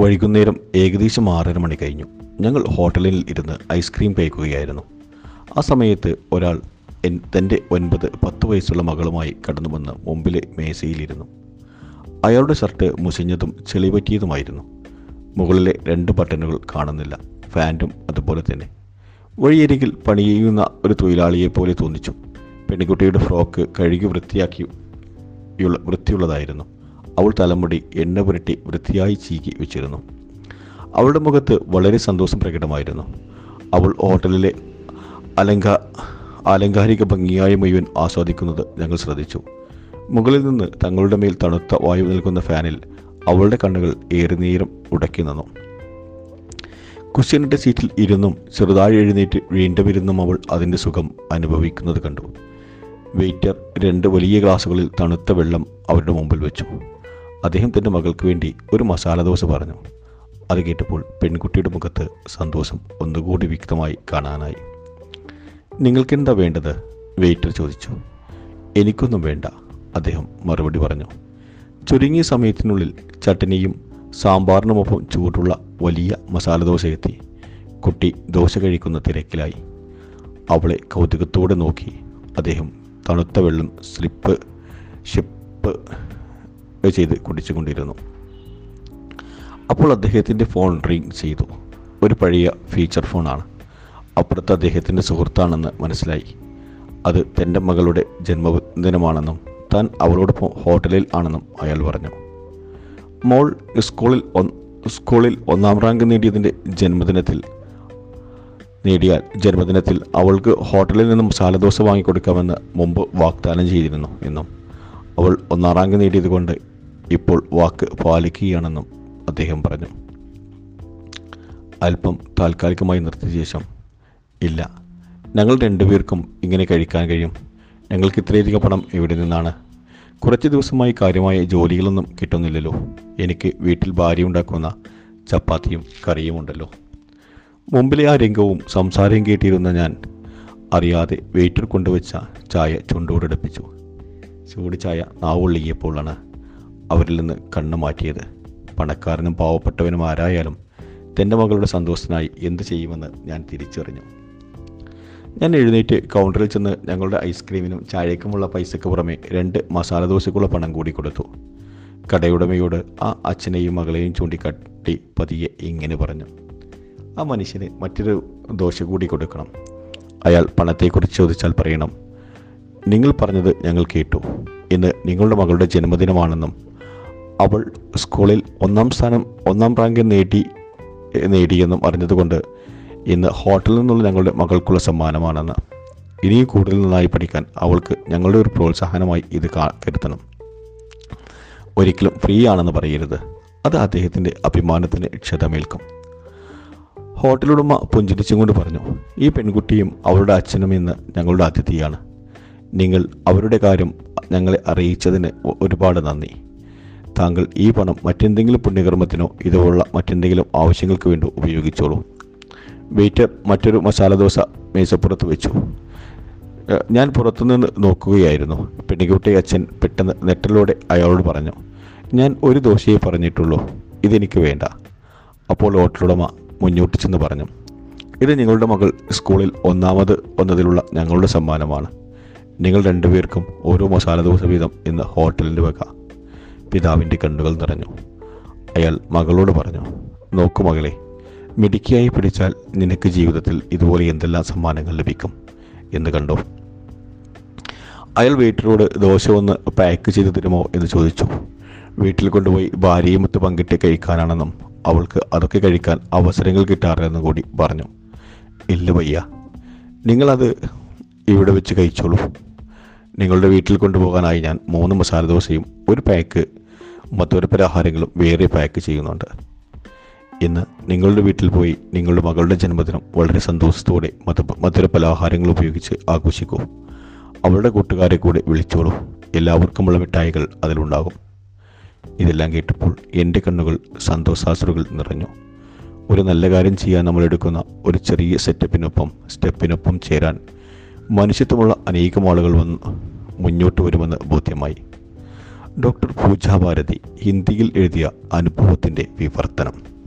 വൈകുന്നേരം ഏകദേശം ആറര മണി കഴിഞ്ഞു. ഞങ്ങൾ ഹോട്ടലിൽ ഇരുന്ന് ഐസ്ക്രീം കഴിക്കുകയായിരുന്നു. ആ സമയത്ത് ഒരാൾ എൻ തന്റെ ഒൻപത് പത്ത് വയസ്സുള്ള മകളുമായി കടന്നു വന്ന് മുമ്പിലെ മേശയിലിരുന്നു. അയാളുടെ ഷർട്ട് മുഷിഞ്ഞതും ചെളിപറ്റിയതുമായിരുന്നു. മുകളിലെ രണ്ട് ബട്ടണുകൾ കാണുന്നില്ല. ഫാന്റും അതുപോലെ തന്നെ. വഴിയരികിൽ പണി ചെയ്യുന്ന ഒരു തൊഴിലാളിയെ പോലെ തോന്നിച്ചു. പെൺകുട്ടിയുടെ ഫ്രോക്ക് കഴുകി വൃത്തിയാക്കി വൃത്തിയുള്ളതായിരുന്നു. അവൾ തലമുടി എണ്ണ പുരട്ടി വൃത്തിയായി ചീകി വെച്ചിരുന്നു. അവളുടെ മുഖത്ത് വളരെ സന്തോഷം പ്രകടമായിരുന്നു. അവൾ ഹോട്ടലിലെ അലങ്ക ആലങ്കാരിക ഭംഗിയായ മുഴുവൻ ആസ്വാദിക്കുന്നത് ഞങ്ങൾ ശ്രദ്ധിച്ചു. മുകളിൽ നിന്ന് തങ്ങളുടെ മേൽ തണുത്ത വായു നിൽക്കുന്ന ഫാനിൽ അവളുടെ കണ്ണുകൾ ഏറെ നേരം ഉടക്കി നിന്നു. കുഷ്യനിന്റെ സീറ്റിൽ ഇരുന്നും ചെറുതായി എഴുന്നേറ്റ് വീണ്ടും ഇരുന്നും അവൾ അതിന്റെ സുഖം അനുഭവിക്കുന്നത് കണ്ടു. വെയിറ്റർ രണ്ട് വലിയ ഗ്ലാസുകളിൽ തണുത്ത വെള്ളം അവരുടെ മുമ്പിൽ വെച്ചു. അദ്ദേഹം തന്റെ മകൾക്ക് വേണ്ടി ഒരു മസാല ദോശ പറഞ്ഞു. അത് കേട്ടപ്പോൾ പെൺകുട്ടിയുടെ മുഖത്ത് സന്തോഷം ഒന്നുകൂടി വ്യക്തമായി കാണാനായി. നിങ്ങൾക്കെന്താ വേണ്ടത്? വെയിറ്റർ ചോദിച്ചു. എനിക്കൊന്നും വേണ്ട അദ്ദേഹം മറുപടി പറഞ്ഞു. ചുരുങ്ങിയ സമയത്തിനുള്ളിൽ ചട്ടനിയും സാമ്പാറിനുമൊപ്പം ചൂടുള്ള വലിയ മസാല ദോശ എത്തി. കുട്ടി ദോശ കഴിക്കുന്ന തിരക്കിലായി. അവളെ കൗതുകത്തോടെ നോക്കി. അദ്ദേഹം തണുത്ത വെള്ളം സ്ലിപ്പ് ഷിപ്പ് ചെയ്ത് കുടിച്ചുകൊണ്ടിരുന്നു. അപ്പോൾ അദ്ദേഹത്തിന്റെ ഫോൺ റിങ് ചെയ്തു. ഒരു പഴയ ഫീച്ചർ ഫോണാണ്. അപ്പുറത്ത് അദ്ദേഹത്തിന്റെ സുഹൃത്താണെന്ന് മനസ്സിലായി. അത് തന്റെ മകളുടെ ജന്മദിനമാണെന്നും താൻ അവളോടൊപ്പം ഹോട്ടലിൽ ആണെന്നും അയാൾ പറഞ്ഞു. മോൾ സ്കൂളിൽ സ്കൂളിൽ ഒന്നാം റാങ്ക് നേടിയതിന്റെ ജന്മദിനത്തിൽ നേടിയാൽ ജന്മദിനത്തിൽ അവൾക്ക് ഹോട്ടലിൽ നിന്നും മസാലദോശ വാങ്ങിക്കൊടുക്കാമെന്ന് മുമ്പ് വാഗ്ദാനം ചെയ്തിരുന്നു എന്നും. അവൾ ഒന്നാം റാങ്ക് നേടിയതുകൊണ്ട് ഇപ്പോൾ വാക്ക് പാലിക്കുകയാണെന്നും അദ്ദേഹം പറഞ്ഞു. അല്പം താൽക്കാലികമായി നിർത്തിയ ശേഷം ഇല്ല ഞങ്ങൾ രണ്ടുപേർക്കും ഇങ്ങനെ കഴിക്കാൻ കഴിയും. ഞങ്ങൾക്ക് ഇത്രയധികം പണം എവിടെ നിന്നാണ്? കുറച്ച് ദിവസമായി കാര്യമായ ജോലികളൊന്നും കിട്ടുന്നില്ലല്ലോ. എനിക്ക് വീട്ടിൽ ഭാര്യ ഉണ്ടാക്കുന്ന ചപ്പാത്തിയും കറിയും ഉണ്ടല്ലോ. മുമ്പിലെ ആ രംഗവും സംസാരം കേട്ടിരുന്ന ഞാൻ അറിയാതെ വെയിറ്റർ കൊണ്ടുവച്ച ചായ ചുണ്ടോടടുപ്പിച്ചു ചൂട് ചായ നാവുള്ളിയപ്പോഴാണ് അവരിൽ നിന്ന് കണ്ണു മാറ്റിയത്. പണക്കാരനും പാവപ്പെട്ടവനും ആരായാലും തന്റെ മകളുടെ സന്തോഷത്തിനായി എന്ത് ചെയ്യുമെന്ന് ഞാൻ തിരിച്ചറിഞ്ഞു. ഞാൻ എഴുന്നേറ്റ് കൗണ്ടറിൽ ചെന്ന് ഞങ്ങളുടെ ഐസ്ക്രീമിനും ചായക്കുമുള്ള പൈസയ്ക്ക് പുറമെ രണ്ട് മസാല ദോശക്കുള്ള പണം കൂടി കൊടുത്തു. കടയുടമയോട് ആ അച്ഛനെയും മകളെയും ചൂണ്ടിക്കാട്ടി പതിയെ ഇങ്ങനെ പറഞ്ഞു. ആ മനുഷ്യന് മറ്റൊരു ദോശ കൂടി കൊടുക്കണം. അയാൾ പണത്തെക്കുറിച്ച് ചോദിച്ചാൽ പറയണം. നിങ്ങൾ പറഞ്ഞത് ഞങ്ങൾ കേട്ടു. ഇന്ന് നിങ്ങളുടെ മകളുടെ ജന്മദിനമാണെന്നും അവൾ സ്കൂളിൽ ഒന്നാം സ്ഥാനം ഒന്നാം റാങ്ക് നേടി നേടിയെന്നും അറിഞ്ഞതുകൊണ്ട് ഇന്ന് ഹോട്ടലിൽ നിന്നുള്ള ഞങ്ങളുടെ മകൾക്കുള്ള സമ്മാനമാണെന്ന്. ഇനിയും കൂടുതൽ നന്നായി പഠിക്കാൻ അവൾക്ക് ഞങ്ങളുടെ ഒരു പ്രോത്സാഹനമായി ഇത് കരുതണം. ഒരിക്കലും ഫ്രീ ആണെന്ന് പറയരുത്. അത് അദ്ദേഹത്തിന്റെ അഭിമാനത്തിന് ക്ഷതമേൽക്കും. ഹോട്ടലുടമ പുഞ്ചിരിച്ചും കൊണ്ട് പറഞ്ഞു ഈ പെൺകുട്ടിയും അവരുടെ അച്ഛനും ഇന്ന് ഞങ്ങളുടെ അതിഥിയാണ്. നിങ്ങൾ അവരുടെ കാര്യം ഞങ്ങളെ അറിയിച്ചതിന് ഒരുപാട് നന്ദി. താങ്കൾ ഈ പണം മറ്റെന്തെങ്കിലും പുണ്യകർമ്മത്തിനോ ഇതുപോലുള്ള മറ്റെന്തെങ്കിലും ആവശ്യങ്ങൾക്ക് വേണ്ടി ഉപയോഗിച്ചോളൂ. വെയിറ്റർ മറ്റൊരു മസാല ദോശ മേശപ്പുറത്ത് വെച്ചു. ഞാൻ പുറത്തുനിന്ന് നോക്കുകയായിരുന്നു. പെണ്ണിക്കുട്ടി അച്ഛൻ പെട്ടെന്ന് നെറ്റലോടെ അയാളോട് പറഞ്ഞു ഞാൻ ഒരു ദോശയെ പറഞ്ഞിട്ടുള്ളൂ ഇതെനിക്ക് വേണ്ട. അപ്പോൾ ഹോട്ടലുടമ മുന്നോട്ട് ചെന്ന് പറഞ്ഞു ഇത് നിങ്ങളുടെ മകൾ സ്കൂളിൽ ഒന്നാമത് വന്നതിലുള്ള ഞങ്ങളുടെ സമ്മാനമാണ്. നിങ്ങൾ രണ്ടുപേർക്കും ഓരോ മസാല ദോശ വീതം ഇന്ന് ഹോട്ടലിൽ വക പിതാവിന്റെ കണ്ണുകൾ നിറഞ്ഞു. അയാൾ മകളോട് പറഞ്ഞു നോക്കു മകളെ മിടുക്കിയായി പിടിച്ചാൽ നിനക്ക് ജീവിതത്തിൽ ഇതുപോലെ എന്തെല്ലാം സമ്മാനങ്ങൾ ലഭിക്കും? എന്ന് കണ്ടു. അയാൾ വീട്ടിലോട് ദോശ ഒന്ന് പാക്ക് ചെയ്ത് തരുമോ എന്ന് ചോദിച്ചു. വീട്ടിൽ കൊണ്ടുപോയി ഭാര്യയുമൊത്ത് പങ്കിട്ട് കഴിക്കാനാണെന്നും അവൾക്ക് അതൊക്കെ കഴിക്കാൻ അവസരങ്ങൾ കിട്ടാറില്ലെന്നും കൂടി പറഞ്ഞു. ഇല്ല വയ്യ നിങ്ങളത് ഇവിടെ വെച്ച് കഴിച്ചോളൂ. നിങ്ങളുടെ വീട്ടിൽ കൊണ്ടുപോകാനായി ഞാൻ മൂന്ന് മസാല ദോശയും ഒരു പാക്ക് മധുരപലഹാരങ്ങളും വേറെ പാക്ക് ചെയ്യുന്നുണ്ട്. ഇന്ന് നിങ്ങളുടെ വീട്ടിൽ പോയി നിങ്ങളുടെ മകളുടെ ജന്മദിനം വളരെ സന്തോഷത്തോടെ മധു മധുര പലഹാരങ്ങൾ ഉപയോഗിച്ച് ആഘോഷിക്കൂ. അവളുടെ കൂട്ടുകാരെ കൂടെ വിളിച്ചോളൂ. എല്ലാവർക്കുമുള്ള മിഠായികൾ അതിലുണ്ടാകും. ഇതെല്ലാം കേട്ടപ്പോൾ എന്റെ കണ്ണുകൾ സന്തോഷാശ്രുകൾ നിറഞ്ഞു. ഒരു നല്ല കാര്യം ചെയ്യാൻ നമ്മൾ എടുക്കുന്ന ഒരു ചെറിയ സെറ്റപ്പിനൊപ്പം സ്റ്റെപ്പിനൊപ്പം ചേരാൻ മനുഷ്യത്വമുള്ള അനേകം ആളുകൾ വന്ന് മുന്നോട്ട് വരുമെന്ന് ബോധ്യമായി. ഡോക്ടർ പൂജാഭാരതി ഹിന്ദിയിൽ എഴുതിയ അനുഭവത്തിന്റെ വിവർത്തനം.